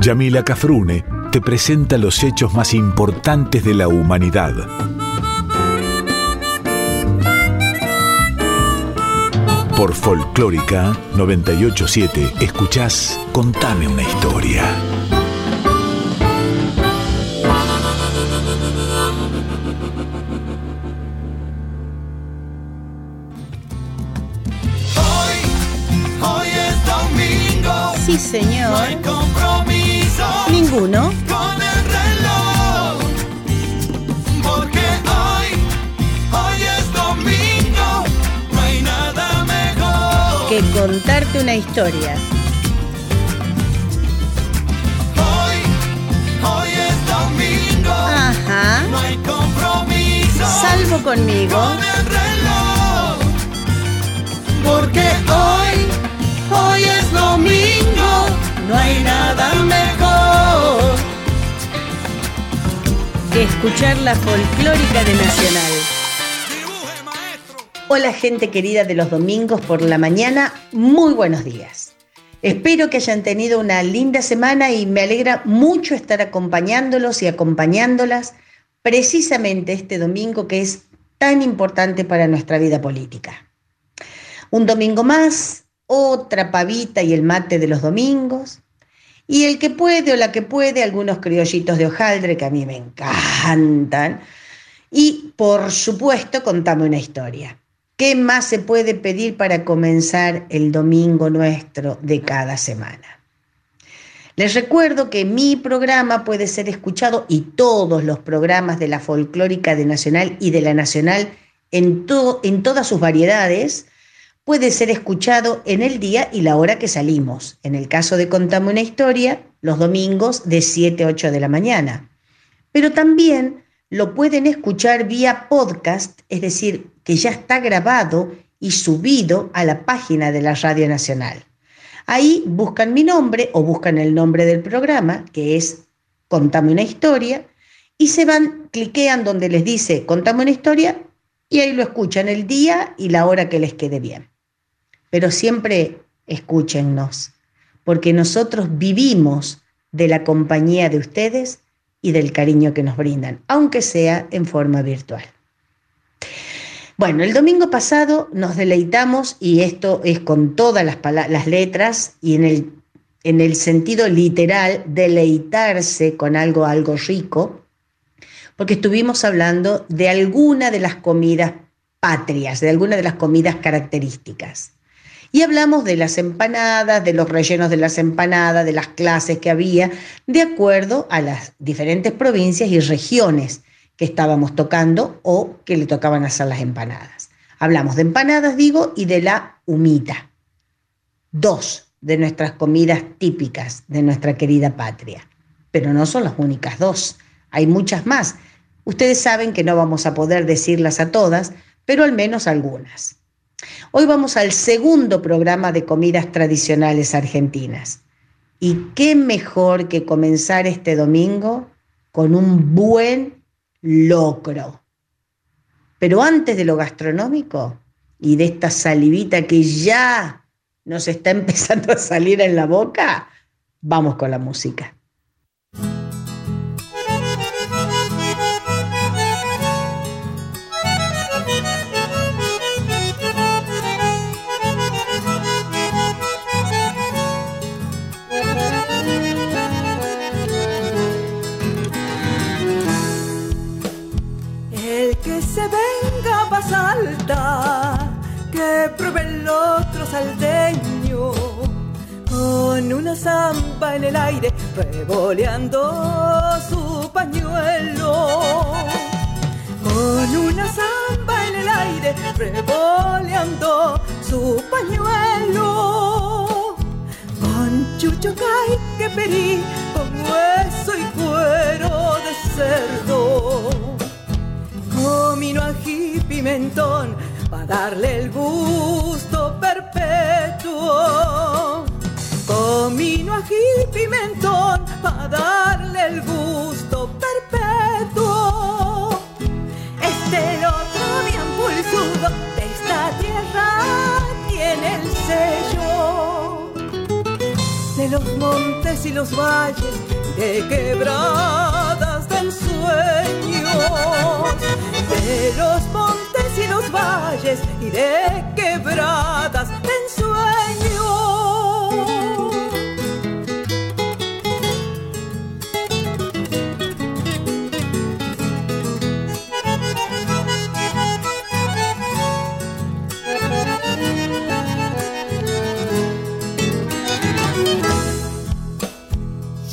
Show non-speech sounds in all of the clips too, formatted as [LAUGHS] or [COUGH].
Yamila Cafrune te presenta los hechos más importantes de la humanidad. Por Folclórica 987 escuchás Contame una historia. Sí, señor. No hay compromiso Ninguno. con el reloj. Porque hoy, hoy es domingo. No hay nada mejor. Que contarte una historia. Hoy, hoy es domingo. Ajá. No hay compromiso Salvo conmigo. con el reloj. Porque hoy, hoy es domingo. No hay nada mejor. Que escuchar la folclórica de Nacional. Hola gente querida de los domingos por la mañana, muy buenos días. Espero que hayan tenido una linda semana y me alegra mucho estar acompañándolos y acompañándolas precisamente este domingo que es tan importante para nuestra vida política. Un domingo más, otra pavita y el mate de los domingos. Y el que puede o la que puede, algunos criollitos de hojaldre que a mí me encantan. Y por supuesto, contame una historia. ¿Qué más se puede pedir para comenzar el domingo nuestro de cada semana? Les recuerdo que mi programa puede ser escuchado y todos los programas de la folclórica de Nacional y de la Nacional en, en todas sus variedades puede ser escuchado en el día y la hora que salimos. En el caso de Contame una historia, los domingos de 7 a 8 de la mañana. Pero también lo pueden escuchar vía podcast, es decir, que ya está grabado y subido a la página de la Radio Nacional. Ahí buscan mi nombre o buscan el nombre del programa, que es Contame una historia, y se van, cliquean donde les dice Contame una historia, y ahí lo escuchan el día y la hora que les quede bien. Pero siempre escúchennos, porque nosotros vivimos de la compañía de ustedes y del cariño que nos brindan, aunque sea en forma virtual. Bueno, el domingo pasado nos deleitamos, y esto es con todas las, letras y en el, en el sentido literal, deleitarse con algo, algo rico, porque estuvimos hablando de alguna de las comidas patrias, de alguna de las comidas características. Y hablamos de las empanadas, de los rellenos de las empanadas, de las clases que había, de acuerdo a las diferentes provincias y regiones que estábamos tocando o que le tocaban hacer las empanadas. Hablamos de empanadas, digo, y de la humita. Dos de nuestras comidas típicas de nuestra querida patria. Pero no son las únicas dos, hay muchas más. Ustedes saben que no vamos a poder decirlas a todas, pero al menos algunas. Hoy vamos al segundo programa de comidas tradicionales argentinas. Y qué mejor que comenzar este domingo con un buen locro. Pero antes de lo gastronómico y de esta salivita que ya nos está [LAUGHS] empezando a salir en la boca, vamos con la música. Otro salteño, con una zampa en el aire, revoleando su pañuelo. Con una zamba en el aire, revoleando su pañuelo. Con chucho cay que perí, con hueso y cuero de cerdo comino ají pimentón para darle el gusto perpetuo. Comino ají pimentón para darle el gusto perpetuo. Este otro bien pulsudo de esta tierra tiene el sello de los montes y los valles, de quebradas de ensueños, de los montes los valles y de quebradas de ensueños.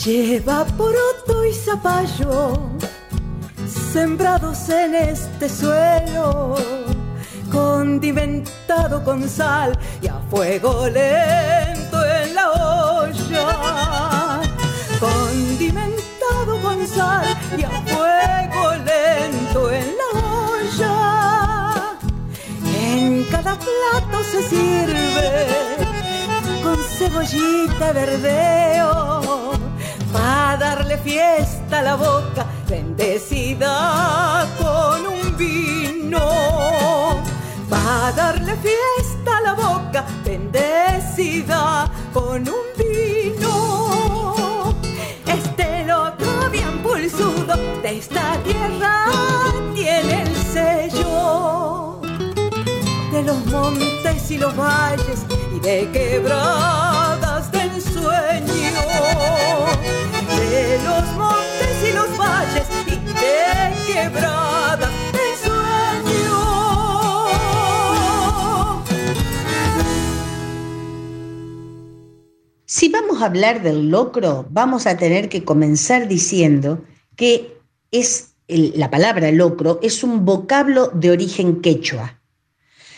Lleva poroto y zapallo sembrados en este suelo, condimentado con sal y a fuego lento en la olla. Condimentado con sal y a fuego lento en la olla. En cada plato se sirve con cebollita verdeo a darle fiesta a la boca, bendecida con un vino. A darle fiesta a la boca, bendecida con un vino. Este loco bien pulsudo de esta tierra tiene el sello de los montes y los valles y de quebradas de ensueño de los montes y los valles y de quebradas Si vamos a hablar del locro, vamos a tener que comenzar diciendo que es la palabra locro es un vocablo de origen quechua.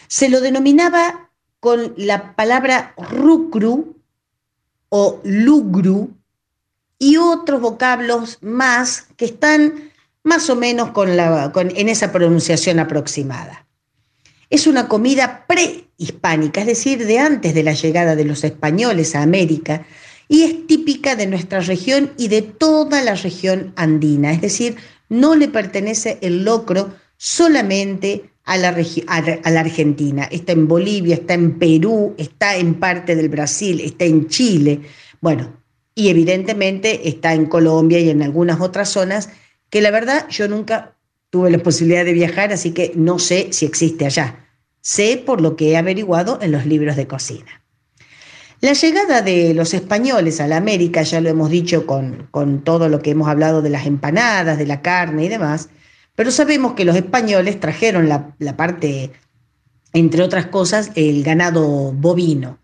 Se lo denominaba con la palabra rucru o lugru y otros vocablos más que están más o menos con la, en esa pronunciación aproximada. Es una comida prehispánica, es decir, de antes de la llegada de los españoles a América, y es típica de nuestra región y de toda la región andina, es decir, no le pertenece el locro solamente a la, a la Argentina, está en Bolivia, está en Perú, está en parte del Brasil, está en Chile, bueno, y evidentemente está en Colombia y en algunas otras zonas que la verdad yo nunca tuve la posibilidad de viajar, así que no sé si existe allá. Sé por lo que he averiguado en los libros de cocina. La llegada de los españoles a la América, ya lo hemos dicho con, con todo lo que hemos hablado de las empanadas, de la carne y demás, pero sabemos que los españoles trajeron la, la parte, entre otras cosas, el ganado bovino.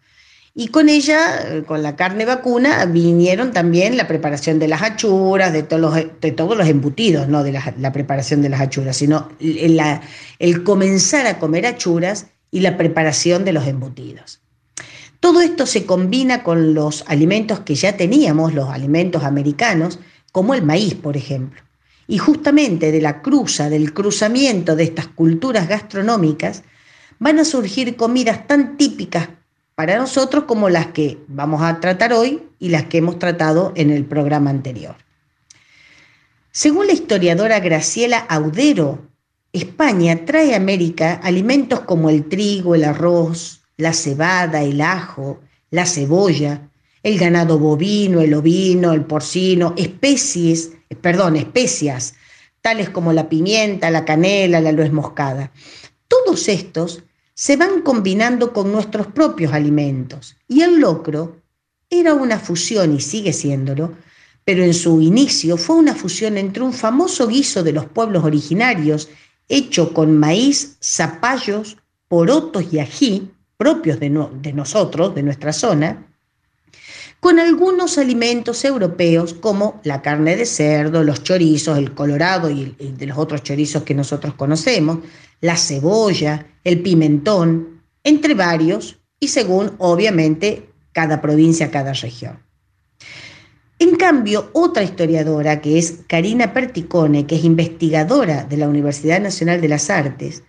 Y con ella, eh, con la carne vacuna, vinieron también la preparación de las achuras, de todos los, de todos los embutidos, no de la, preparación de las achuras, sino el comenzar a comer achuras y la preparación de los embutidos. Todo esto se combina con los alimentos que ya teníamos, los alimentos americanos, como el maíz, por ejemplo. Y justamente de la cruza, del cruzamiento de estas culturas gastronómicas, van a surgir comidas tan típicas para nosotros como las que vamos a tratar hoy y las que hemos tratado en el programa anterior. Según la historiadora Graciela Audero, España trae a América alimentos como el trigo, el arroz, la cebada, el ajo, la cebolla, el ganado bovino, el ovino, el porcino, especies, perdón, especias, tales como la pimienta, la canela, la nuez moscada. Todos estos se van combinando con nuestros propios alimentos. Y el locro era una fusión y sigue siéndolo, pero en su inicio fue una fusión entre un famoso guiso de los pueblos originarios hecho con maíz, zapallos, porotos y ají, propios de, de nosotros, de nuestra zona, con algunos alimentos europeos como la carne de cerdo, los chorizos, el colorado y, de los otros chorizos que nosotros conocemos, la cebolla, el pimentón, entre varios y según obviamente cada provincia, cada región. En cambio, otra historiadora que es Karina Perticone, que es investigadora de la Universidad Nacional de las Artes,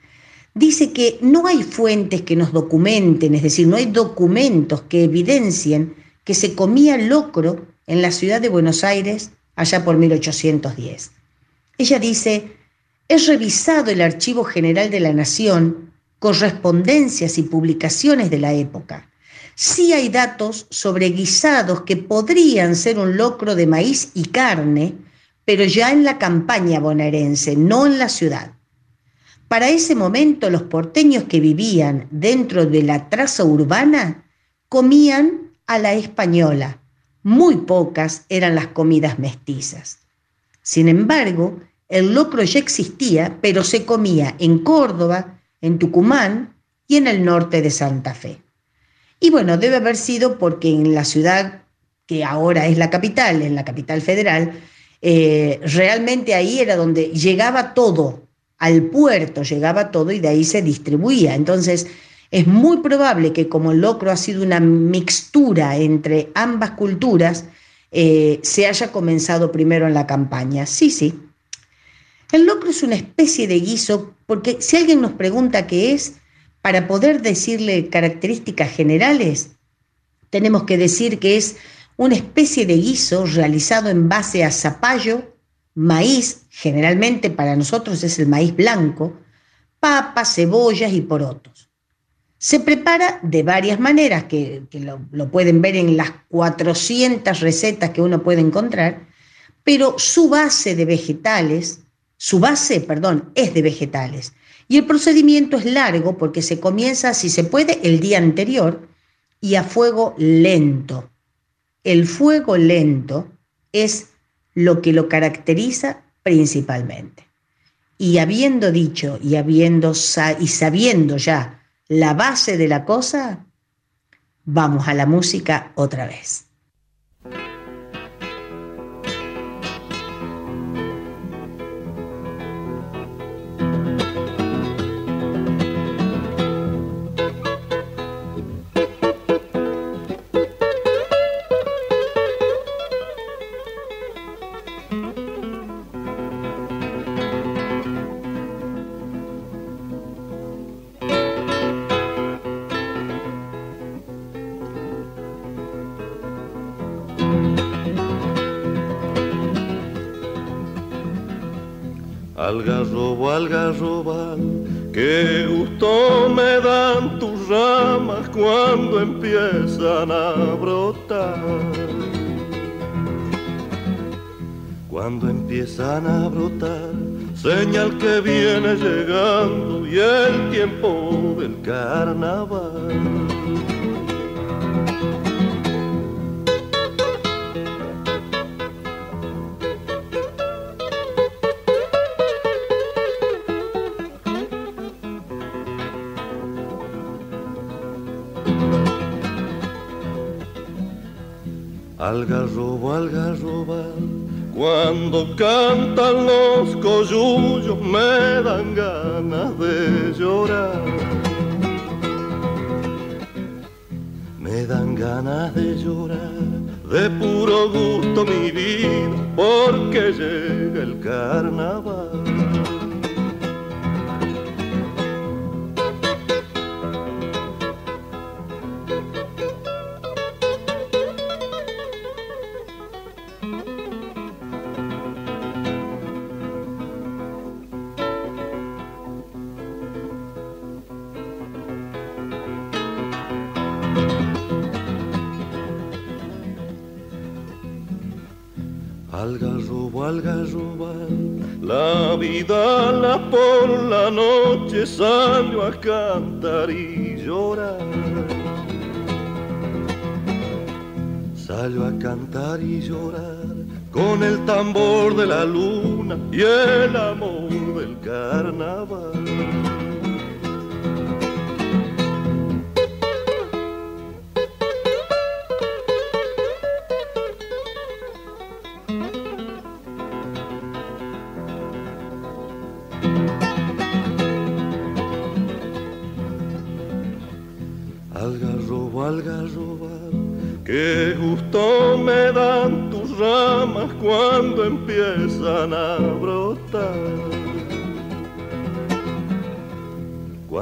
dice que no hay fuentes que nos documenten, es decir, no hay documentos que evidencien que se comía locro en la ciudad de Buenos Aires allá por 1810. Ella dice, he revisado el Archivo General de la Nación, correspondencias y publicaciones de la época. sí hay datos sobre guisados que podrían ser un locro de maíz y carne, pero ya en la campaña bonaerense, no en la ciudad. Para ese momento los porteños que vivían dentro de la traza urbana comían a la española. Muy pocas eran las comidas mestizas. Sin embargo, el locro ya existía, pero se comía en Córdoba, en Tucumán y en el norte de Santa Fe. Y bueno, debe haber sido porque en la ciudad que ahora es la capital, en la capital federal, eh, realmente ahí era donde llegaba todo, al puerto llegaba todo y de ahí se distribuía. Entonces, es muy probable que como el locro ha sido una mixtura entre ambas culturas, eh, se haya comenzado primero en la campaña. Sí, sí. El locro es una especie de guiso, porque si alguien nos pregunta qué es, para poder decirle características generales, tenemos que decir que es una especie de guiso realizado en base a zapallo, maíz, generalmente para nosotros es el maíz blanco, papas, cebollas y porotos. Se prepara de varias maneras, que, lo, lo pueden ver en las 400 recetas que uno puede encontrar, pero su base de vegetales, su base, perdón, es de vegetales. Y el procedimiento es largo porque se comienza, si se puede, el día anterior y a fuego lento. El fuego lento es lo que lo caracteriza principalmente. Y habiendo dicho y habiendo y sabiendo ya la base de la cosa, vamos a la música otra vez. Algarroba, qué gusto me dan tus ramas cuando empiezan a brotar. Cuando empiezan a brotar, señal que viene llegando y el tiempo del carnaval. Algarrobo, algarroba, cuando cantan los coyullos me dan ganas de llorar. Me dan ganas de llorar, de puro gusto mi vida, porque llega el carnaval. Con el tambor de la luna y el amor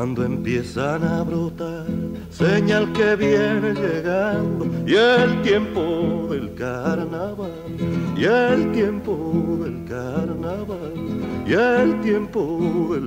Cuando empiezan a brotar, señal que viene llegando y el tiempo del carnaval, y el tiempo del carnaval, y el tiempo del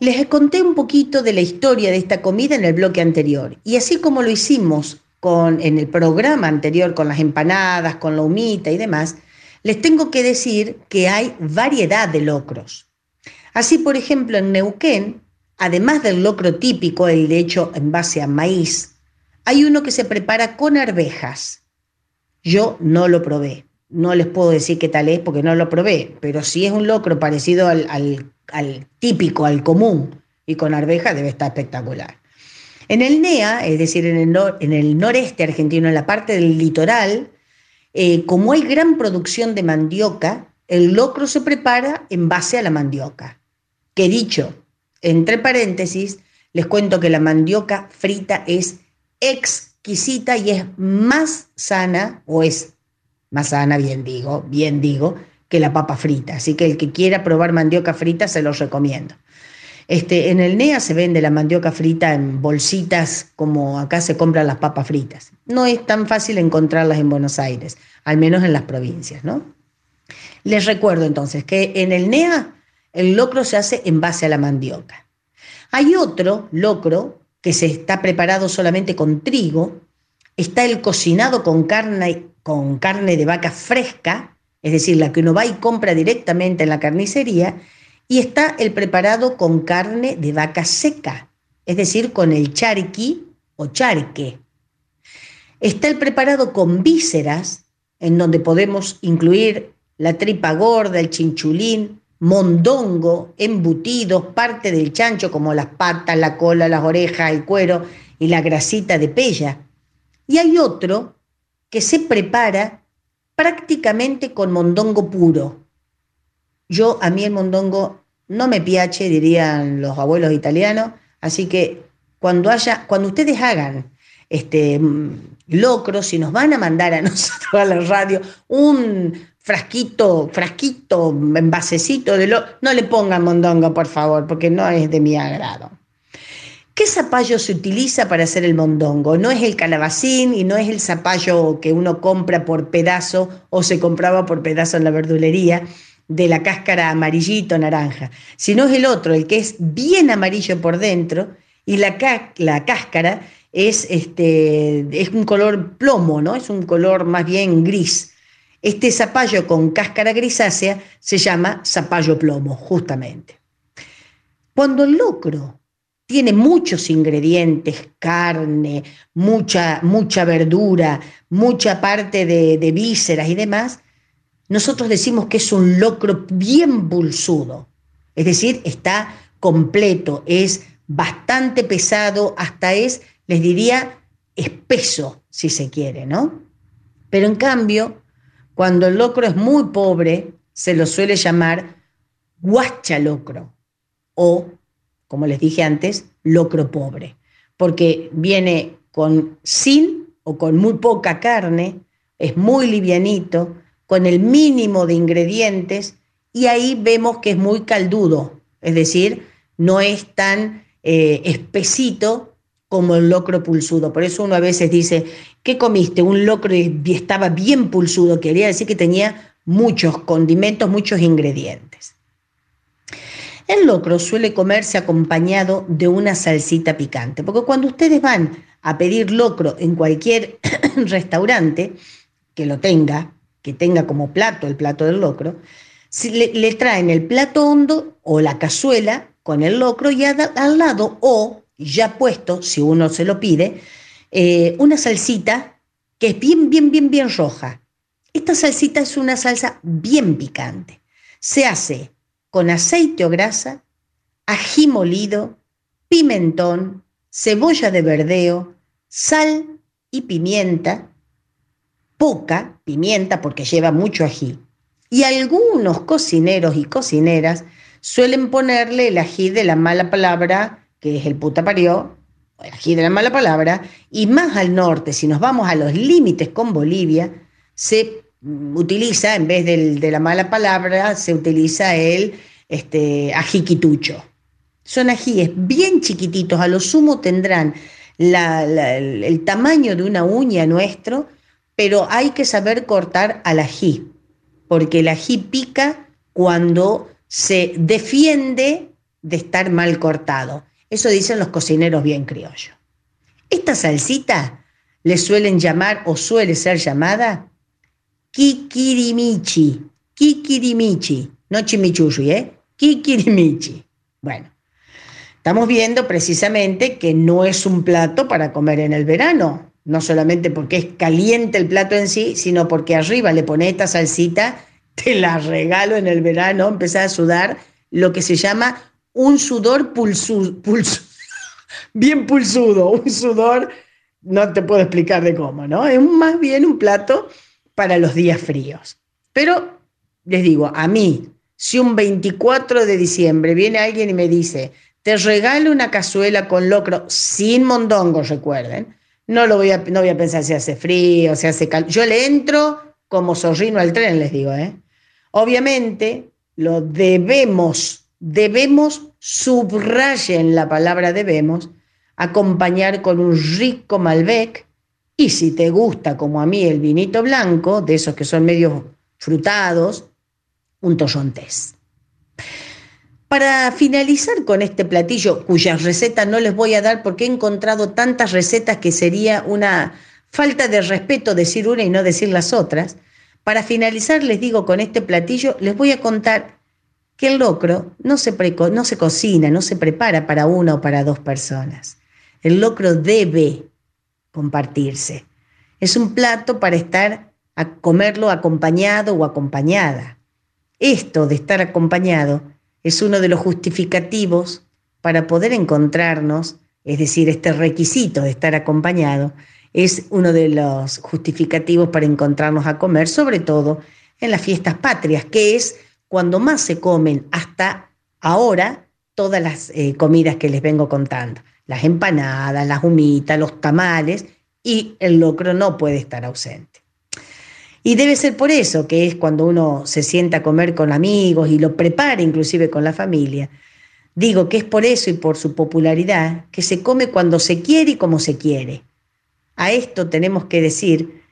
Les conté un poquito de la historia de esta comida en el bloque anterior y así como lo hicimos con, en el programa anterior con las empanadas, con la humita y demás, les tengo que decir que hay variedad de locros. Así, por ejemplo, en Neuquén, además del locro típico, el de hecho en base a maíz, hay uno que se prepara con arvejas. Yo no lo probé. No les puedo decir qué tal es porque no lo probé, pero si es un locro parecido al, al típico, al común, y con arveja debe estar espectacular. En el NEA, es decir, en el, en el noreste argentino, en la parte del litoral, eh, como hay gran producción de mandioca, el locro se prepara en base a la mandioca. Que dicho, entre paréntesis, les cuento que la mandioca frita es exquisita y es más sana, o es más sana, bien digo, bien digo, que la papa frita. Así que el que quiera probar mandioca frita se los recomiendo. Este, en el NEA se vende la mandioca frita en bolsitas como acá se compran las papas fritas. No es tan fácil encontrarlas en Buenos Aires, al menos en las provincias, ¿no? Les recuerdo entonces que en el NEA el locro se hace en base a la mandioca. Hay otro locro que se está preparado solamente con trigo, está el cocinado con carne, con carne de vaca fresca, es decir, la que uno va y compra directamente en la carnicería, y está el preparado con carne de vaca seca, es decir, con el charqui o charque. Está el preparado con vísceras, en donde podemos incluir la tripa gorda, el chinchulín, mondongo, embutidos, parte del chancho como las patas, la cola, las orejas, el cuero y la grasita de pella. Y hay otro que se prepara prácticamente con mondongo puro. Yo, a mí el mondongo no me piache, dirían los abuelos italianos, así que cuando haya, cuando ustedes hagan este mm, locro, si nos van a mandar a [LAUGHS] nosotros a la radio un frasquito, frasquito, envasecito de lo, no le pongan mondongo, por favor, porque no es de mi agrado. ¿Qué zapallo se utiliza para hacer el mondongo? No es el calabacín y no es el zapallo que uno compra por pedazo o se compraba por pedazo en la verdulería de la cáscara amarillito naranja, sino es el otro, el que es bien amarillo por dentro y la, la cáscara es, este, es un color plomo, ¿no? Es un color más bien gris. Este zapallo con cáscara grisácea se llama zapallo plomo, justamente. Cuando el locro tiene muchos ingredientes, carne, mucha, mucha verdura, mucha parte de, vísceras y demás, nosotros decimos que es un locro bien pulsudo. Es decir, está completo, es bastante pesado, hasta es, les diría, espeso, si se quiere, ¿no? Pero en cambio, cuando el locro es muy pobre, se lo suele llamar guachalocro o como les dije antes, locro pobre, porque viene con sin o con muy poca carne, es muy livianito, con el mínimo de ingredientes y ahí vemos que es muy caldudo, es decir, no es tan eh, espesito como el locro pulsudo. Por eso uno a veces dice, ¿qué comiste? Un locro y estaba bien pulsudo, quería decir que tenía muchos condimentos, muchos ingredientes. El locro suele comerse acompañado de una salsita picante, porque cuando ustedes van a pedir locro en cualquier [CLEARS THROAT] restaurante que lo tenga, que tenga como plato el plato del locro, le, traen el plato hondo o la cazuela con el locro y al lado, o ya puesto, si uno se lo pide, eh, una salsita que es bien, bien, bien, bien roja. Esta salsita es una salsa bien picante. Se hace con aceite o grasa, ají molido, pimentón, cebolla de verdeo, sal y pimienta, poca pimienta porque lleva mucho ají. Y algunos cocineros y cocineras suelen ponerle el ají de la mala palabra, que es el puta parió, el ají de la mala palabra, y más al norte, si nos vamos a los límites con Bolivia, se utiliza, en vez de la mala palabra, se utiliza el este, ajiquitucho. Son ajíes bien chiquititos, a lo sumo tendrán el tamaño de una uña nuestro, pero hay que saber cortar al ají, porque el ají pica cuando se defiende de estar mal cortado. Eso dicen los cocineros bien criollos. Esta salsita le suelen llamar o suele ser llamada kikirimichi. Kikirimichi, no chimichurri, ¿eh? Kikirimichi. Bueno, estamos viendo precisamente que no es un plato para comer en el verano, no solamente porque es caliente el plato en sí, sino porque arriba le pone esta salsita, te la regalo en el verano, empezar a sudar lo que se llama un sudor pulsu, pulsu, [LAUGHS] bien pulsudo, un sudor, no te puedo explicar de cómo, ¿no? Es más bien un plato para los días fríos. Pero les digo, a mí, si un 24 de diciembre viene alguien y me dice, te regalo una cazuela con locro sin mondongo, recuerden, no, lo voy a, no voy a pensar si hace frío, si hace calor. Yo le entro como zorrino al tren, les digo. ¿eh? Obviamente, lo debemos, debemos, subrayen la palabra debemos, acompañar con un rico Malbec y si te gusta, como a mí, el vinito blanco, de esos que son medio frutados, un toyontés. Para finalizar con este platillo, cuyas recetas no les voy a dar porque he encontrado tantas recetas que sería una falta de respeto decir una y no decir las otras, para finalizar les digo con este platillo, les voy a contar que el locro no se, no se cocina, no se prepara para una o para dos personas. El locro debe compartirse. Es un plato para estar a comerlo acompañado o acompañada. Esto de estar acompañado es uno de los justificativos para poder encontrarnos, es decir, este requisito de estar acompañado, es uno de los justificativos para encontrarnos a comer, sobre todo en las fiestas patrias, que es cuando más se comen hasta ahora todas las eh, comidas que les vengo contando, las empanadas, las humitas, los tamales, y el locro no puede estar ausente. Y debe ser por eso que es cuando uno se sienta a comer con amigos y lo prepara inclusive con la familia. Digo que es por eso y por su popularidad que se come cuando se quiere y como se quiere. A esto tenemos que decir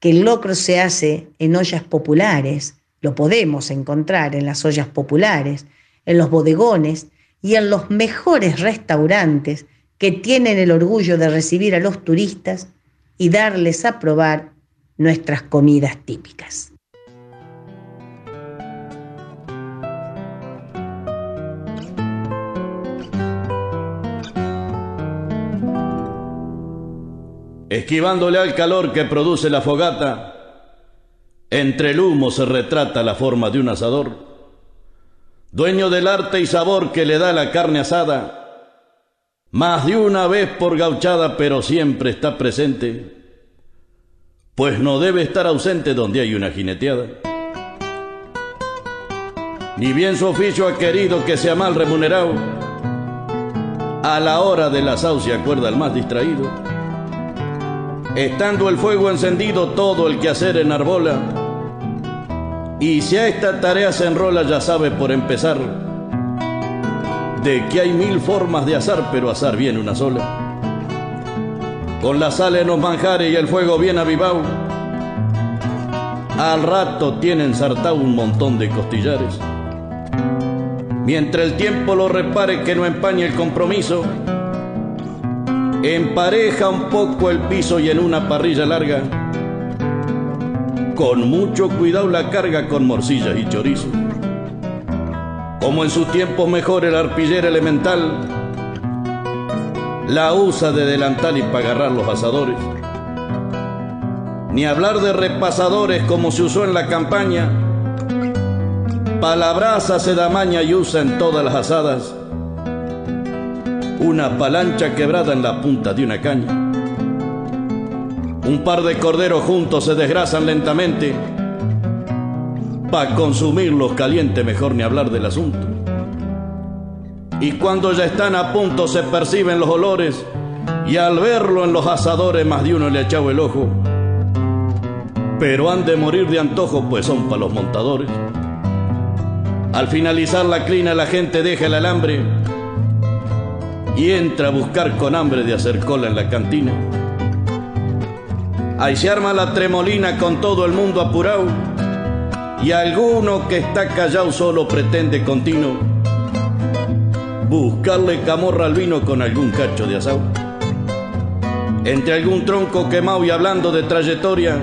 que el locro se hace en ollas populares, lo podemos encontrar en las ollas populares, en los bodegones y en los mejores restaurantes que tienen el orgullo de recibir a los turistas y darles a probar nuestras comidas típicas. Esquivándole al calor que produce la fogata, entre el humo se retrata la forma de un asador, dueño del arte y sabor que le da la carne asada, más de una vez por gauchada, pero siempre está presente pues no debe estar ausente donde hay una jineteada. Ni bien su oficio ha querido que sea mal remunerado, a la hora del asado se acuerda el más distraído. Estando el fuego encendido, todo el que hacer enarbola, y si a esta tarea se enrola, ya sabe por empezar, de que hay mil formas de asar, pero asar bien una sola con la sal en los manjares y el fuego bien avivado. Al rato tienen sartado un montón de costillares. Mientras el tiempo lo repare que no empañe el compromiso, empareja un poco el piso y en una parrilla larga, con mucho cuidado la carga con morcillas y chorizo. Como en sus tiempos mejor el arpillero elemental, la usa de delantal y para agarrar los asadores. Ni hablar de repasadores como se usó en la campaña. Palabraza se da maña y usa en todas las asadas. Una palancha quebrada en la punta de una caña. Un par de corderos juntos se desgrasan lentamente. Para consumirlos caliente mejor ni hablar del asunto y cuando ya están a punto se perciben los olores y al verlo en los asadores más de uno le ha echado el ojo. Pero han de morir de antojo pues son para los montadores. Al finalizar la clina la gente deja el alambre y entra a buscar con hambre de hacer cola en la cantina. Ahí se arma la tremolina con todo el mundo apurado y alguno que está callado solo pretende continuo buscarle camorra al vino con algún cacho de asado. Entre algún tronco quemado y hablando de trayectoria,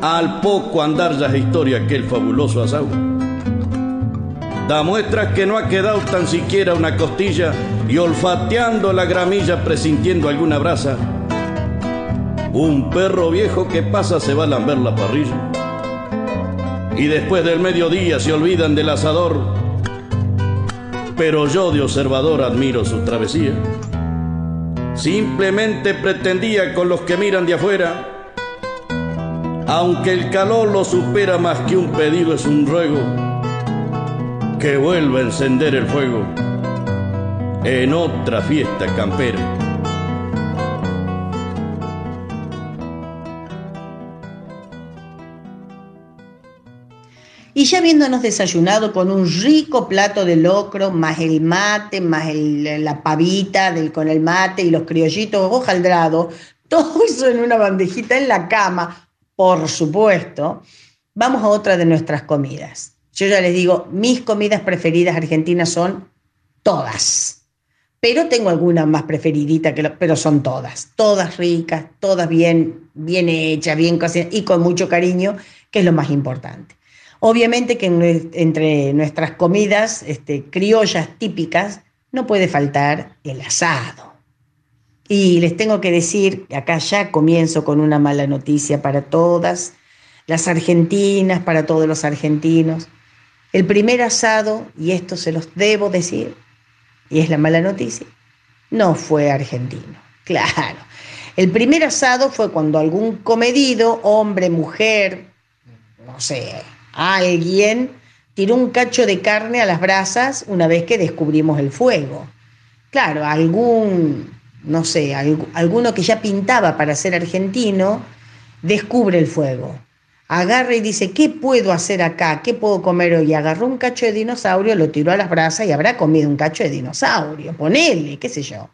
al poco andar ya es historia aquel fabuloso asado. Da muestras que no ha quedado tan siquiera una costilla y olfateando la gramilla presintiendo alguna brasa. Un perro viejo que pasa se va a lamber la parrilla. Y después del mediodía se olvidan del asador. Pero yo de observador admiro su travesía. Simplemente pretendía con los que miran de afuera aunque el calor lo supera más que un pedido es un ruego, que vuelva a encender el fuego en otra fiesta campera. Y ya habiéndonos desayunado con un rico plato de locro, más el mate, más la pavita del, con el mate y los criollitos hojaldrados, todo eso en una bandejita en la cama, por supuesto, vamos a otra de nuestras comidas. Yo ya les digo, mis comidas preferidas argentinas son todas. Pero tengo algunas más preferiditas, que pero son todas. Todas ricas, todas bien, bien hechas, bien cocinadas y con mucho cariño, que es lo más importante. Obviamente que entre nuestras comidas este, criollas típicas no puede faltar el asado. Y les tengo que decir, acá ya comienzo con una mala noticia para todas las argentinas, para todos los argentinos. El primer asado, y esto se los debo decir, y es la mala noticia, no fue argentino. [LAUGHS] Claro. El primer asado fue cuando algún comedido, hombre, mujer, no sé, alguien, tiró un cacho de carne a las brasas una vez que descubrimos el fuego. Claro, algún no sé, alguno que ya pintaba para ser argentino, descubre el fuego. Agarra y dice, ¿qué puedo hacer acá? ¿Qué puedo comer hoy? Agarró un cacho de dinosaurio, lo tiró a las brasas y habrá comido un cacho de dinosaurio, ponele, qué sé yo.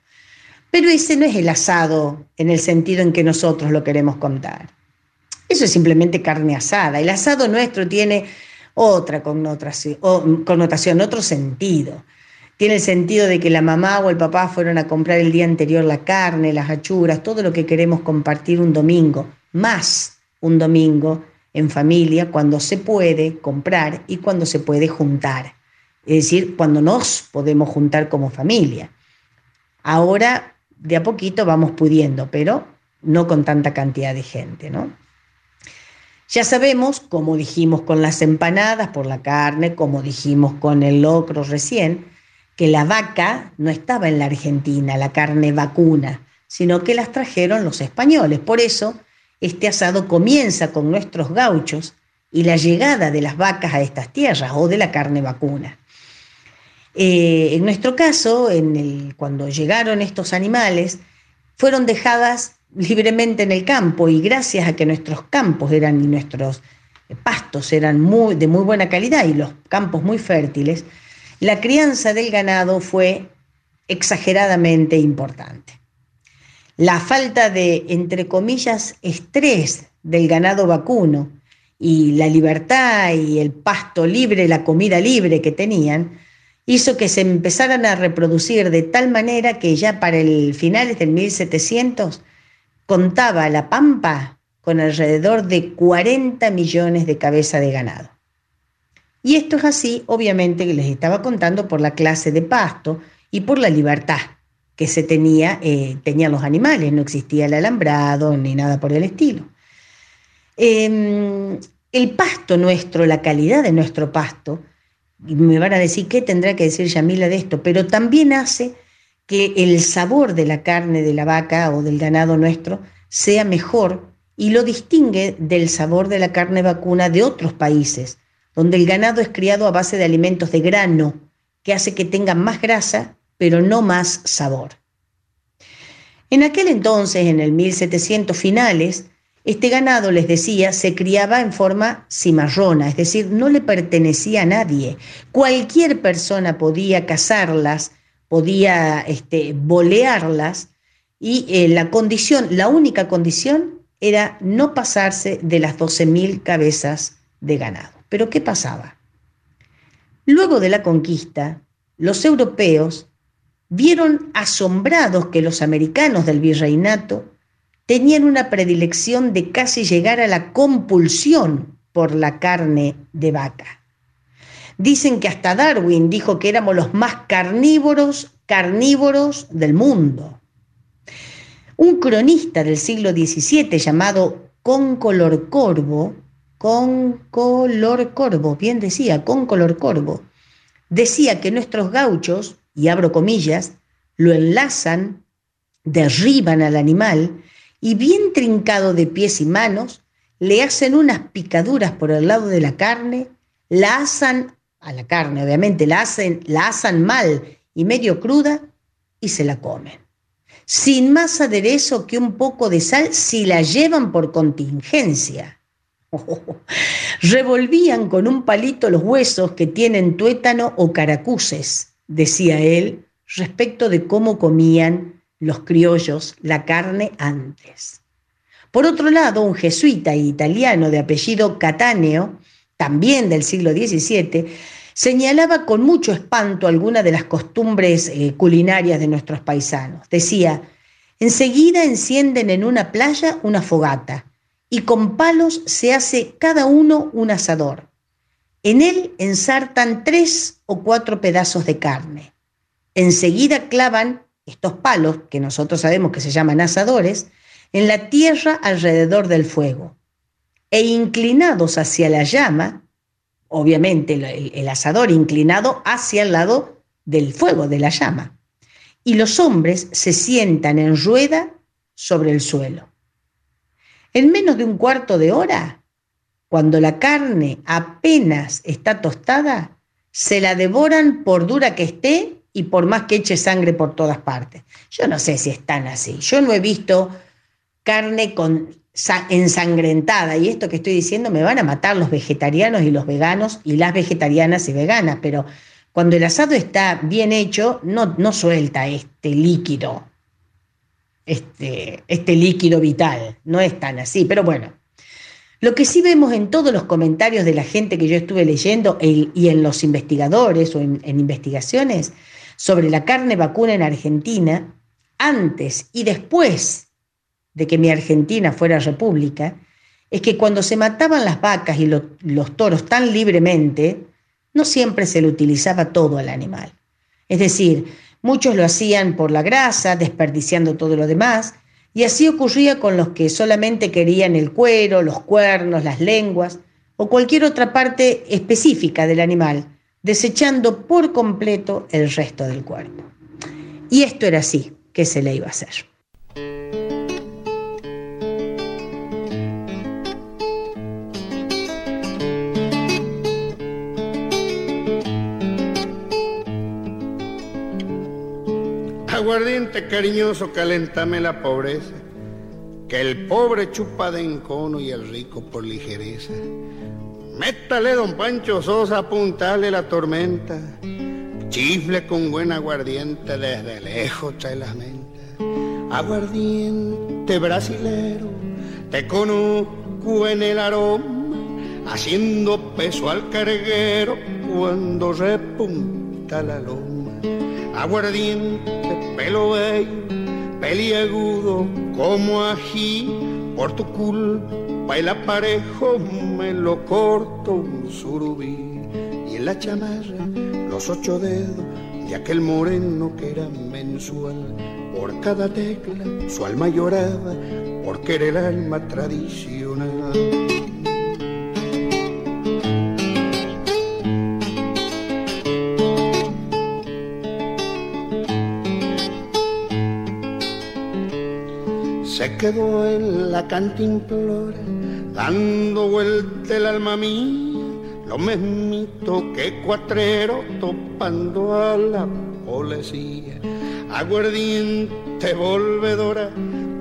Pero ese no es el asado en el sentido en que nosotros lo queremos contar. Eso es simplemente carne asada. El asado nuestro tiene otra connotación, connotación otro sentido. Tiene el sentido de que la mamá o el papá fueron a comprar el día anterior la carne, las achuras, todo lo que queremos compartir un domingo, más un domingo en familia, cuando se puede comprar y cuando se puede juntar. Es decir, cuando nos podemos juntar como familia. Ahora, de a poquito vamos pudiendo, pero no con tanta cantidad de gente, ¿no? Ya sabemos, como dijimos con las empanadas por la carne, como dijimos con el locro recién, que la vaca no estaba en la Argentina, la carne vacuna, sino que las trajeron los españoles. Por eso, este asado comienza con nuestros gauchos y la llegada de las vacas a estas tierras o de la carne vacuna. Eh, en nuestro caso, cuando llegaron estos animales, fueron dejadas libremente en el campo y gracias a que nuestros campos eran y nuestros pastos eran muy, de muy buena calidad y los campos muy fértiles, la crianza del ganado fue exageradamente importante. La falta de, entre comillas, estrés del ganado vacuno y la libertad y el pasto libre, la comida libre que tenían, hizo que se empezaran a reproducir de tal manera que ya para el finales del 1700 contaba la pampa con alrededor de 40 millones de cabezas de ganado. Y esto es así, obviamente, que les estaba contando por la clase de pasto y por la libertad que se tenía, eh, tenían los animales, no existía el alambrado ni nada por el estilo. Em, el pasto nuestro, la calidad de nuestro pasto, y me van a decir qué tendrá que decir Yamila de esto, pero también hace que el sabor de la carne de la vaca o del ganado nuestro sea mejor y lo distingue del sabor de la carne vacuna de otros países donde el ganado es criado a base de alimentos de grano, que hace que tenga más grasa, pero no más sabor. En aquel entonces, en el 1700 finales, este ganado, les decía, se criaba en forma cimarrona, es decir, no le pertenecía a nadie. Cualquier persona podía cazarlas, podía este, bolearlas, y eh, la condición, la única condición era no pasarse de las 12.000 cabezas de ganado. Pero ¿qué pasaba? Luego de la conquista, los europeos vieron asombrados que los americanos del virreinato tenían una predilección de casi llegar a la compulsión por la carne de vaca. Dicen que hasta Darwin dijo que éramos los más carnívoros, carnívoros del mundo. Un cronista del siglo XVII llamado Concolor Corvo, Concolor Corvo, bien decía, Concolor Corvo, decía que nuestros gauchos, y abro comillas, lo enlazan, derriban al animal y bien trincado de pies y manos, le hacen unas picaduras por el lado de la carne, la asan, a la carne obviamente, la, hacen, la asan mal y medio cruda y se la comen sin más aderezo que un poco de sal si la llevan por contingencia. [LAUGHS] Revolvían con un palito los huesos que tienen tuétano o caracuces, decía él, respecto de cómo comían los criollos la carne antes. Por otro lado, un jesuita italiano de apellido Catáneo, también del siglo XVII, señalaba con mucho espanto algunas de las costumbres eh, culinarias de nuestros paisanos. Decía, enseguida encienden en una playa una fogata y con palos se hace cada uno un asador. En él ensartan tres o cuatro pedazos de carne. Enseguida clavan estos palos, que nosotros sabemos que se llaman asadores, en la tierra alrededor del fuego. E inclinados hacia la llama, obviamente el, asador inclinado hacia el lado del fuego, de la llama. Y los hombres se sientan en rueda sobre el suelo. En menos de un cuarto de hora, cuando la carne apenas está tostada, se la devoran por dura que esté y por más que eche sangre por todas partes. Yo no sé si están así. Yo no he visto carne con ensangrentada, y esto que estoy diciendo me van a matar los vegetarianos y los veganos y las vegetarianas y veganas, pero cuando el asado está bien hecho, no, no suelta este líquido, este, este líquido vital, no es tan así, pero bueno. Lo que sí vemos en todos los comentarios de la gente que yo estuve leyendo y en los investigadores o en investigaciones sobre la carne vacuna en Argentina, antes y después de que mi Argentina fuera república, es que cuando se mataban las vacas y los toros tan libremente, no siempre se le utilizaba todo al animal. Es decir, muchos lo hacían por la grasa, desperdiciando todo lo demás, y así ocurría con los que solamente querían el cuero, los cuernos, las lenguas o cualquier otra parte específica del animal, desechando por completo el resto del cuerpo. Y esto era así que se le iba a hacer. Aguardiente cariñoso, calentame la pobreza. Que el pobre chupa de encono y el rico por ligereza. Métale, don Pancho Sosa, apuntale la tormenta. Chifle con buen aguardiente, desde lejos trae las mentas. Aguardiente brasilero, te conozco en el aroma, haciendo peso al carguero cuando repunta la loma aguardiente, pelo bello, peliagudo como ají, por tu culpa el aparejo me lo corto un surubí. Y en la chamarra los ocho dedos de aquel moreno que era mensual, por cada tecla su alma lloraba, porque era el alma tradicional. Quedó en la cantimplora, dando vuelta el alma mía, lo mismito que cuatrero topando a la policía. Aguardiente volvedora,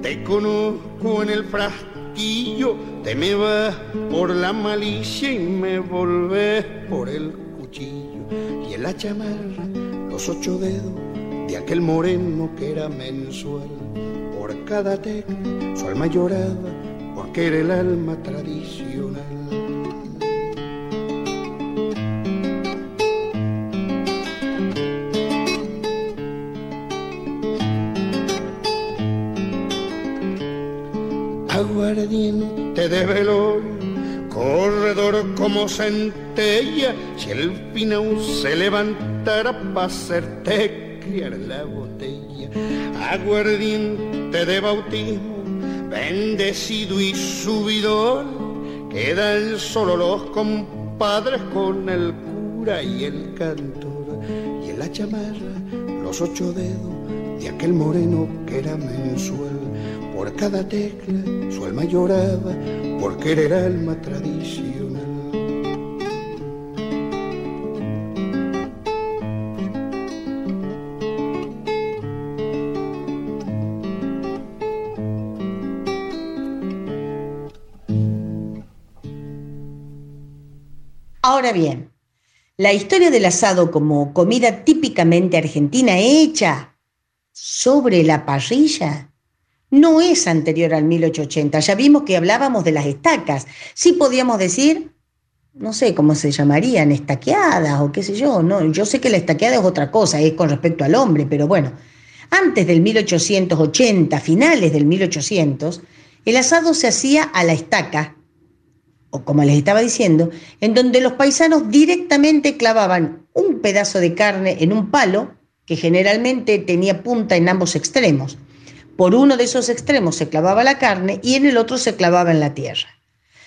te conozco en el frasquillo, te me vas por la malicia y me volvés por el cuchillo. Y en la chamarra, los ocho dedos de aquel moreno que era mensual Yucatec, su alma lloraba porque era el alma tradicional. Aguardiente de velor, corredor como centella, si el pinau se levantara para hacerte criar la botella. Aguardiente de bautismo, bendecido y subidor, quedan solo los compadres con el cura y el cantor, y en la chamarra los ocho dedos de aquel moreno que era mensual por cada tecla su alma lloraba porque era el alma tradicional. Ahora bien, la historia del asado como comida típicamente argentina hecha sobre la parrilla no es anterior al 1880. Ya vimos que hablábamos de las estacas. Sí podíamos decir, no sé cómo se llamarían, estaqueadas o qué sé yo. No, yo sé que la estaqueada es otra cosa, es con respecto al hombre, pero bueno, antes del 1880, finales del 1800, el asado se hacía a la estaca, o como les estaba diciendo, en donde los paisanos directamente clavaban un pedazo de carne en un palo que generalmente tenía punta en ambos extremos por uno de esos extremos se clavaba la carne y en el otro se clavaba en la tierra.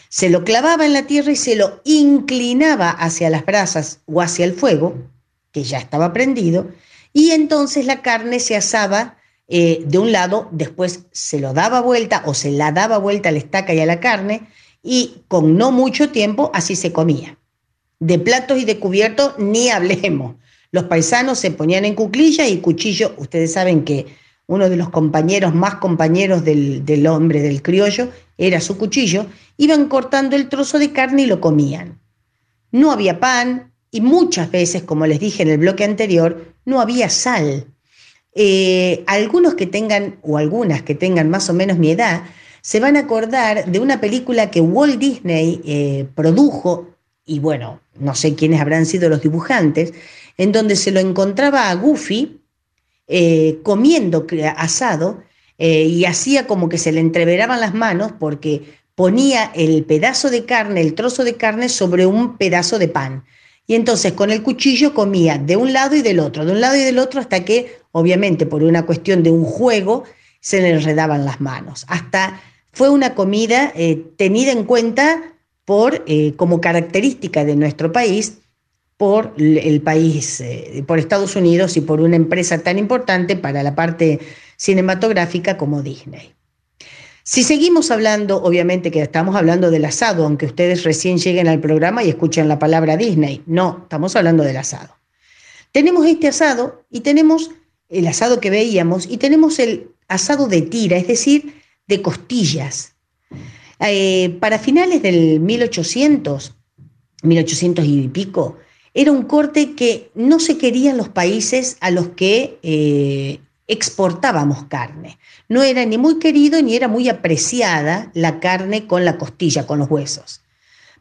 Se lo clavaba en la tierra y se lo inclinaba hacia las brasas o hacia el fuego, que ya estaba prendido, y entonces la carne se asaba eh, de un lado, después se lo daba vuelta o se la daba vuelta a la estaca y a la carne, y con no mucho tiempo así se comía. De platos y de cubiertos ni hablemos. Los paisanos se ponían en cuclilla y cuchillo, ustedes saben que uno de los compañeros más compañeros del, hombre, del criollo, era su cuchillo, iban cortando el trozo de carne y lo comían. No había pan y muchas veces, como les dije en el bloque anterior, no había sal. Eh, algunos que tengan, o algunas que tengan más o menos mi edad, se van a acordar de una película que Walt Disney eh, produjo, y bueno, no sé quiénes habrán sido los dibujantes, en donde se lo encontraba a Goofy, eh, comiendo asado eh, y hacía como que se le entreveraban las manos porque ponía el pedazo de carne, el trozo de carne sobre un pedazo de pan. Y entonces con el cuchillo comía de un lado y del otro, de un lado y del otro, hasta que, obviamente, por una cuestión de un juego, se le enredaban las manos. Hasta fue una comida eh, tenida en cuenta por, como característica de nuestro país por el país, eh, por Estados Unidos y por una empresa tan importante para la parte cinematográfica como Disney. Si seguimos hablando, obviamente que estamos hablando del asado, aunque ustedes recién lleguen al programa y escuchen la palabra Disney, no, estamos hablando del asado. Tenemos este asado y tenemos el asado que veíamos y tenemos el asado de tira, es decir, de costillas. Eh, para finales del 1800, 1800 y pico, era un corte que no se querían los países a los que eh, exportábamos carne. No era ni muy querido ni era muy apreciada la carne con la costilla, con los huesos.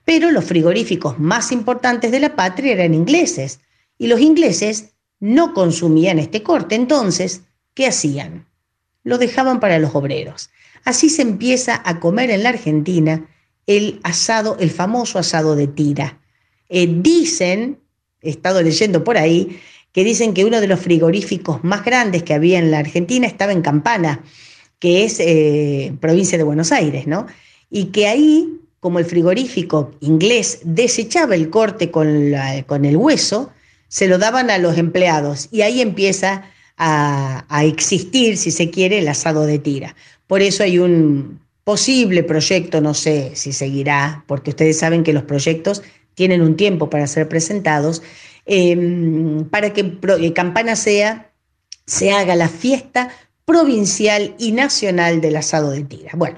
Pero los frigoríficos más importantes de la patria eran ingleses y los ingleses no consumían este corte. Entonces, ¿qué hacían? Lo dejaban para los obreros. Así se empieza a comer en la Argentina el asado, el famoso asado de tira, eh, dicen, he estado leyendo por ahí, que dicen que uno de los frigoríficos más grandes que había en la Argentina estaba en Campana, que es eh, provincia de Buenos Aires, ¿no? Y que ahí, como el frigorífico inglés desechaba el corte con, el hueso, se lo daban a los empleados y ahí empieza a, existir, si se quiere, el asado de tira. Por eso hay un posible proyecto, no sé si seguirá, porque ustedes saben que los proyectos tienen un tiempo para ser presentados, em, para que eh, Campana sea, se haga la fiesta provincial y nacional del asado de tira. Bueno,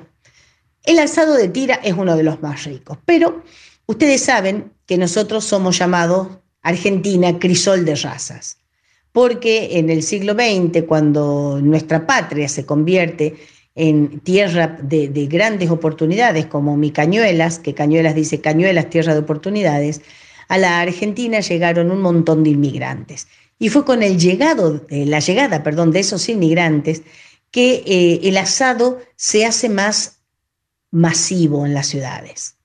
el asado de tira es uno de los más ricos, pero ustedes saben que nosotros somos llamados Argentina crisol de razas, porque en el siglo XX, cuando nuestra patria se convierte en tierra de, grandes oportunidades, como mi Cañuelas, que Cañuelas dice Cañuelas, tierra de oportunidades, a la Argentina llegaron un montón de inmigrantes. Y fue con el llegado, eh, la llegada perdón, de esos inmigrantes que eh, el asado se hace más masivo en las ciudades.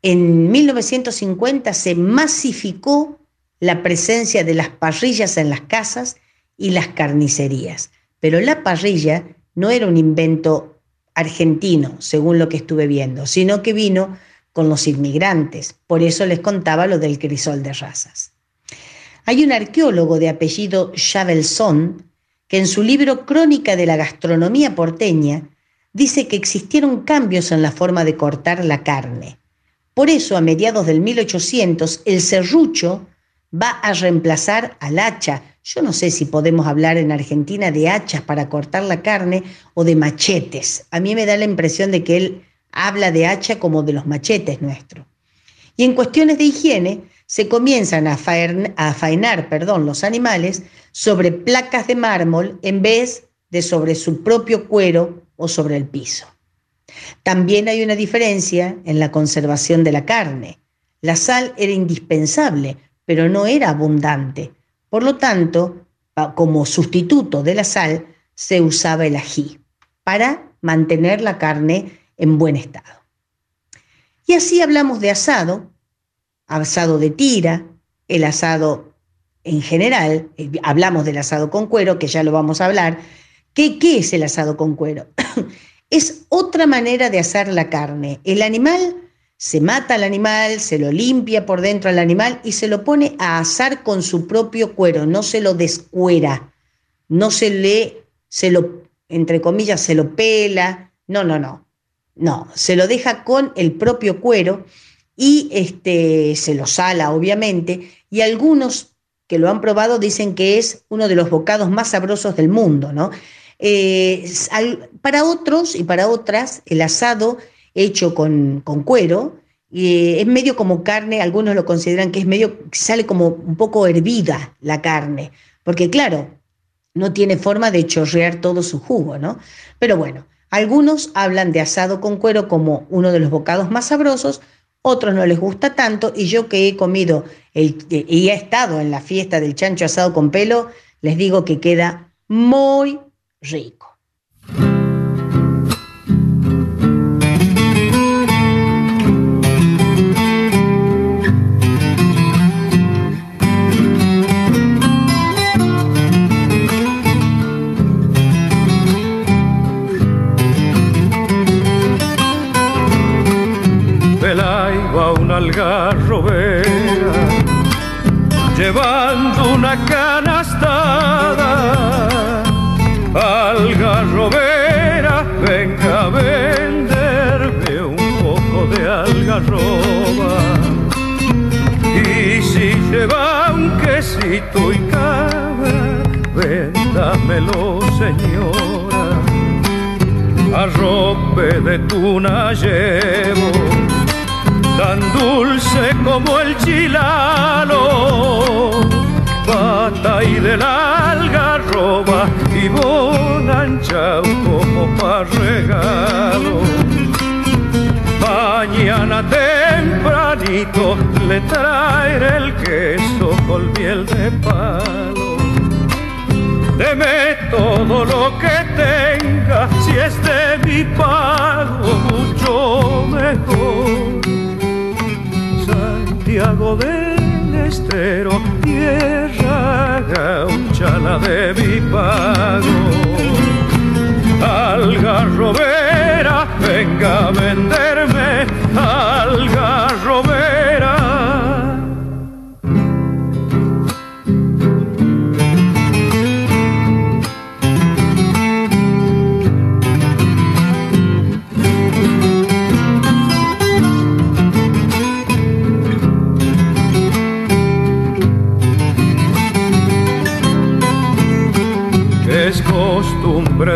En 1950 se masificó la presencia de las parrillas en las casas y las carnicerías, pero la parrilla no era un invento argentino, según lo que estuve viendo, sino que vino con los inmigrantes. Por eso les contaba lo del crisol de razas. Hay un arqueólogo de apellido Chabelson que en su libro Crónica de la Gastronomía porteña dice que existieron cambios en la forma de cortar la carne. Por eso, a mediados del 1800, el serrucho va a reemplazar al hacha. Yo no sé si podemos hablar en Argentina de hachas para cortar la carne o de machetes. A mí me da la impresión de que él habla de hacha como de los machetes nuestros. Y en cuestiones de higiene, se comienzan a, faenar, perdón, los animales sobre placas de mármol en vez de sobre su propio cuero o sobre el piso. También hay una diferencia en la conservación de la carne. La sal era indispensable, pero no era abundante. Por lo tanto, como sustituto de la sal, se usaba el ají para mantener la carne en buen estado. Y así hablamos de asado, asado de tira, el asado en general, eh, hablamos del asado con cuero, que ya lo vamos a hablar. ¿Qué, qué es el asado con cuero? [COUGHS] es otra manera de asar la carne. El animal se mata al animal, se lo limpia por dentro al animal y se lo pone a asar con su propio cuero, no se lo descuera, no se le, se lo, entre comillas, se lo pela, no, no, no, no, se lo deja con el propio cuero y este, se lo sala, obviamente, y algunos que lo han probado dicen que es uno de los bocados más sabrosos del mundo, ¿no? Eh, para otros y para otras, el asado hecho con, cuero, eh, es medio como carne, algunos lo consideran que es medio, sale como un poco hervida la carne, porque claro, no tiene forma de chorrear todo su jugo, ¿no? Pero bueno, algunos hablan de asado con cuero como uno de los bocados más sabrosos, otros no les gusta tanto, y yo que he comido y he estado en la fiesta del chancho asado con pelo, les digo que queda muy rico. Algarrobera, llevando una canastada. Algarrobera, venga a venderme un poco de algarroba. Y si lleva un quesito y cabra, véndamelo, señora. Arrope de tuna llevo tan dulce como el chilalo, pata y del algarroba y bonancha como para regalo. Mañana tempranito le traeré el queso con miel de palo. Deme todo lo que tenga, si es de mi pago, mucho mejor Santiago del Estero, tierra gaucha la de mi pago. Algarrobera, venga a venderme, algarrobera.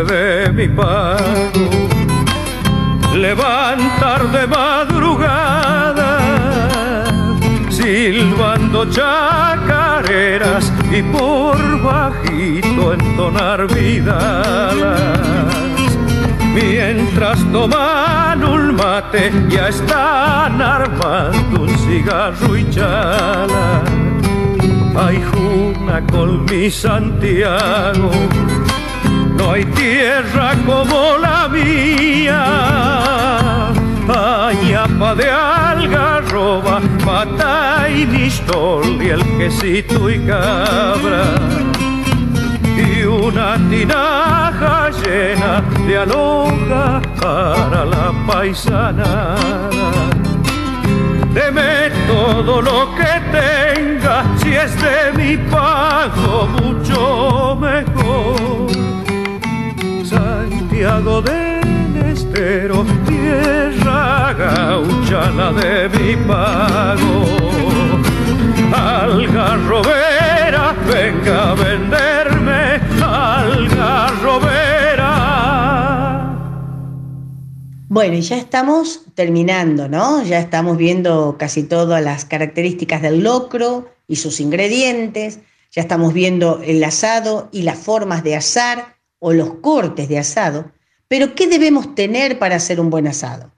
De mi pago, levantar de madrugada, silbando chacareras y por bajito entonar vidalas. Mientras toman un mate, ya están armando un cigarro y chala. Ay, juna con mi Santiago no hay tierra como la mía, añapa de algarroba, pata y mistol y el quesito y cabra. Y una tinaja llena de aloja para la paisana. Deme todo lo que tenga, si es de mi pago mucho mejor. Santiago del Estero, tierra gaucha, la de mi pago. Algarrobera, venga a venderme, algarrobera. Bueno, y ya estamos terminando, ¿no? Ya estamos viendo casi todas las características del locro y sus ingredientes, ya estamos viendo el asado y las formas de asar o los cortes de asado, pero ¿qué debemos tener para hacer un buen asado?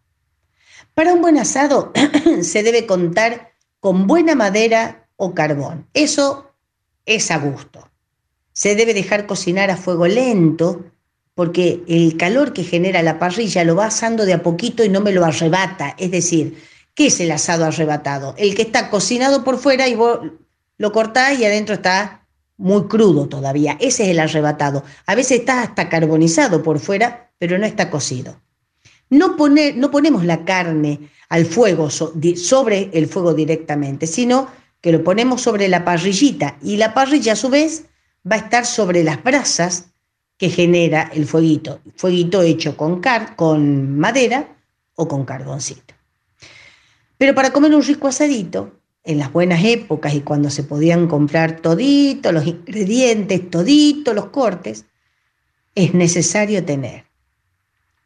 Para un buen asado [CLEARS THROAT] se debe contar con buena madera o carbón. Eso es a gusto. Se debe dejar cocinar a fuego lento porque el calor que genera la parrilla lo va asando de a poquito y no me lo arrebata. Es decir, ¿qué es el asado arrebatado? El que está cocinado por fuera y vos lo cortás y adentro está muy crudo todavía. Ese es el arrebatado. A veces está hasta carbonizado por fuera, pero no está cocido. No, no ponemos la carne al fuego, sobre el fuego directamente, sino que lo ponemos sobre la parrillita y la parrilla a su vez va a estar sobre las brasas que genera el fueguito, fueguito hecho con, car con madera o con carboncito. Pero para comer un rico asadito, en las buenas épocas y cuando se podían comprar toditos los ingredientes, toditos los cortes, es necesario tener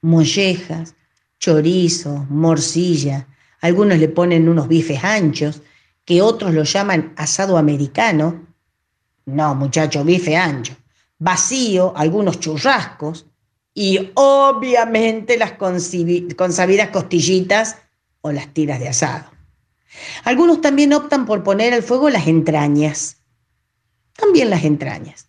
mollejas, chorizo, morcilla, algunos le ponen unos bifes anchos, que otros lo llaman asado americano. No, muchacho, bife ancho. Vacío, algunos churrascos y obviamente las consabidas costillitas o las tiras de asado. Algunos también optan por poner al fuego las entrañas. También las entrañas.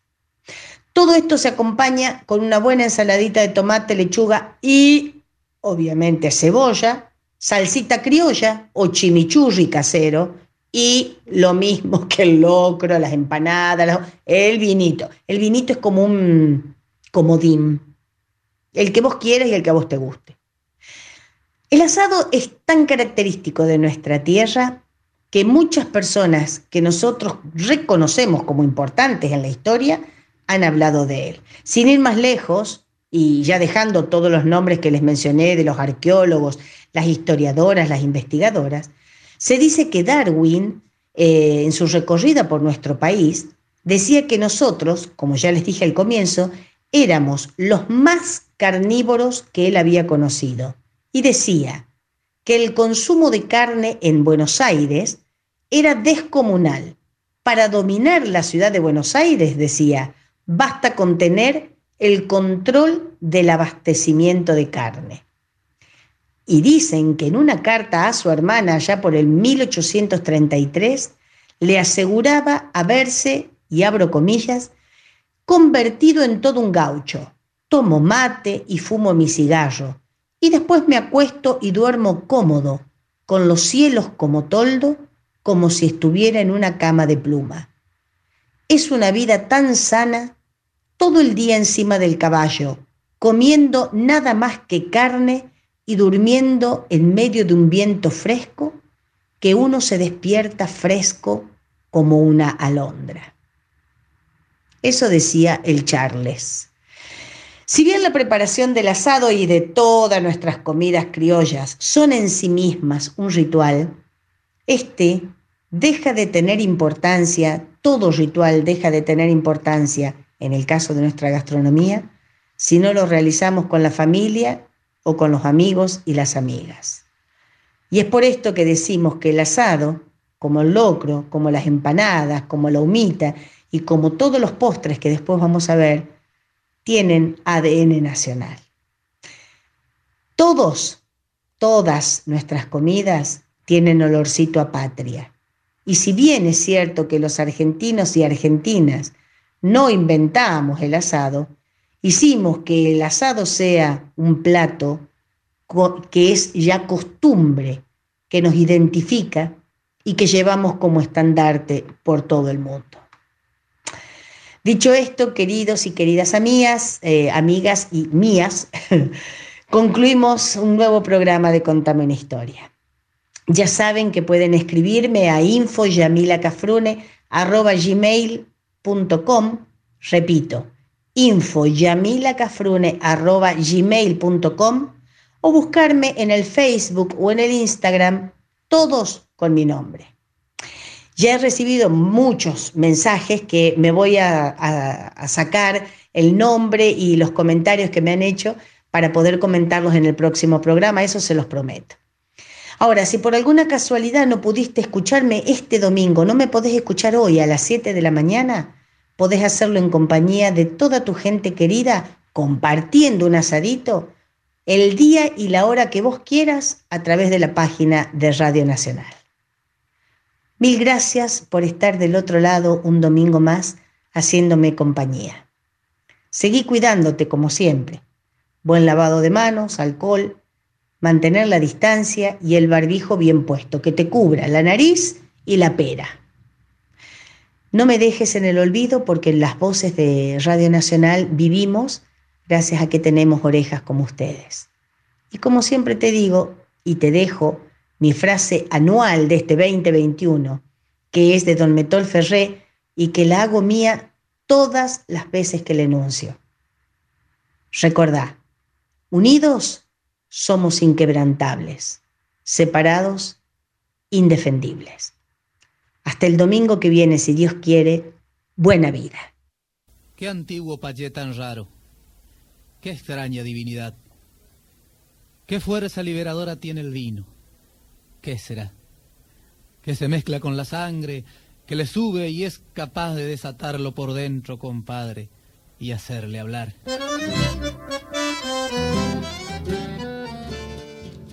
Todo esto se acompaña con una buena ensaladita de tomate, lechuga y, obviamente, cebolla, salsita criolla o chimichurri casero y lo mismo [LAUGHS] que el locro, las empanadas, el vinito. El vinito es como un comodín, el que vos quieras y el que a vos te guste. El asado es tan característico de nuestra tierra que muchas personas que nosotros reconocemos como importantes en la historia han hablado de él. Sin ir más lejos, y ya dejando todos los nombres que les mencioné de los arqueólogos, las historiadoras, las investigadoras, se dice que Darwin, eh, en su recorrida por nuestro país, decía que nosotros, como ya les dije al comienzo, éramos los más carnívoros que él había conocido y decía que el consumo de carne en Buenos Aires era descomunal. Para dominar la ciudad de Buenos Aires, decía, basta con tener el control del abastecimiento de carne. Y dicen que en una carta a su hermana ya por el 1833 le aseguraba haberse, y abro comillas, convertido en todo un gaucho. Tomo mate y fumo mi cigarro y después me acuesto y duermo cómodo, con los cielos como toldo, como si estuviera en una cama de pluma. Es una vida tan sana, todo el día encima del caballo, comiendo nada más que carne y durmiendo en medio de un viento fresco, que uno se despierta fresco como una alondra. Eso decía el Charles. Si bien la preparación del asado y de todas nuestras comidas criollas son en sí mismas un ritual, este deja de tener importancia, todo ritual deja de tener importancia en el caso de nuestra gastronomía, si no lo realizamos con la familia o con los amigos y las amigas. Y es por esto que decimos que el asado, como el locro, como las empanadas, como la humita y como todos los postres que después vamos a ver, tienen ADN nacional. Todos, todas nuestras comidas tienen olorcito a patria. Y si bien es cierto que los argentinos y argentinas no inventamos el asado, hicimos que el asado sea un plato que es ya costumbre, que nos identifica y que llevamos como estandarte por todo el mundo. Dicho esto, queridos y queridas amigas, eh, amigas y mías, [LAUGHS] concluimos un nuevo programa de Contame una historia. Ya saben que pueden escribirme a infoyamilacafrune.gmail.com Repito, infoyamilacafrune.gmail.com o buscarme en el Facebook o en el Instagram, todos con mi nombre. Ya he recibido muchos mensajes que me voy a, sacar el nombre y los comentarios que me han hecho para poder comentarlos en el próximo programa, eso se los prometo. Ahora, si por alguna casualidad no pudiste escucharme este domingo, no me podés escuchar hoy a las 7 de la mañana, podés hacerlo en compañía de toda tu gente querida, compartiendo un asadito, el día y la hora que vos quieras a través de la página de Radio Nacional. Mil gracias por estar del otro lado un domingo más haciéndome compañía. Seguí cuidándote como siempre. Buen lavado de manos, alcohol, mantener la distancia y el barbijo bien puesto, que te cubra la nariz y la pera. No me dejes en el olvido porque en las voces de Radio Nacional vivimos gracias a que tenemos orejas como ustedes. Y como siempre te digo y te dejo mi frase anual de este 2021, que es de don Metol Ferré y que la hago mía todas las veces que le enuncio. Recordá, unidos somos inquebrantables, separados indefendibles. Hasta el domingo que viene, si Dios quiere, buena vida. Qué antiguo payé tan raro. Qué extraña divinidad. Qué fuerza liberadora tiene el vino. ¿Qué será? Que se mezcla con la sangre, que le sube y es capaz de desatarlo por dentro, compadre, y hacerle hablar.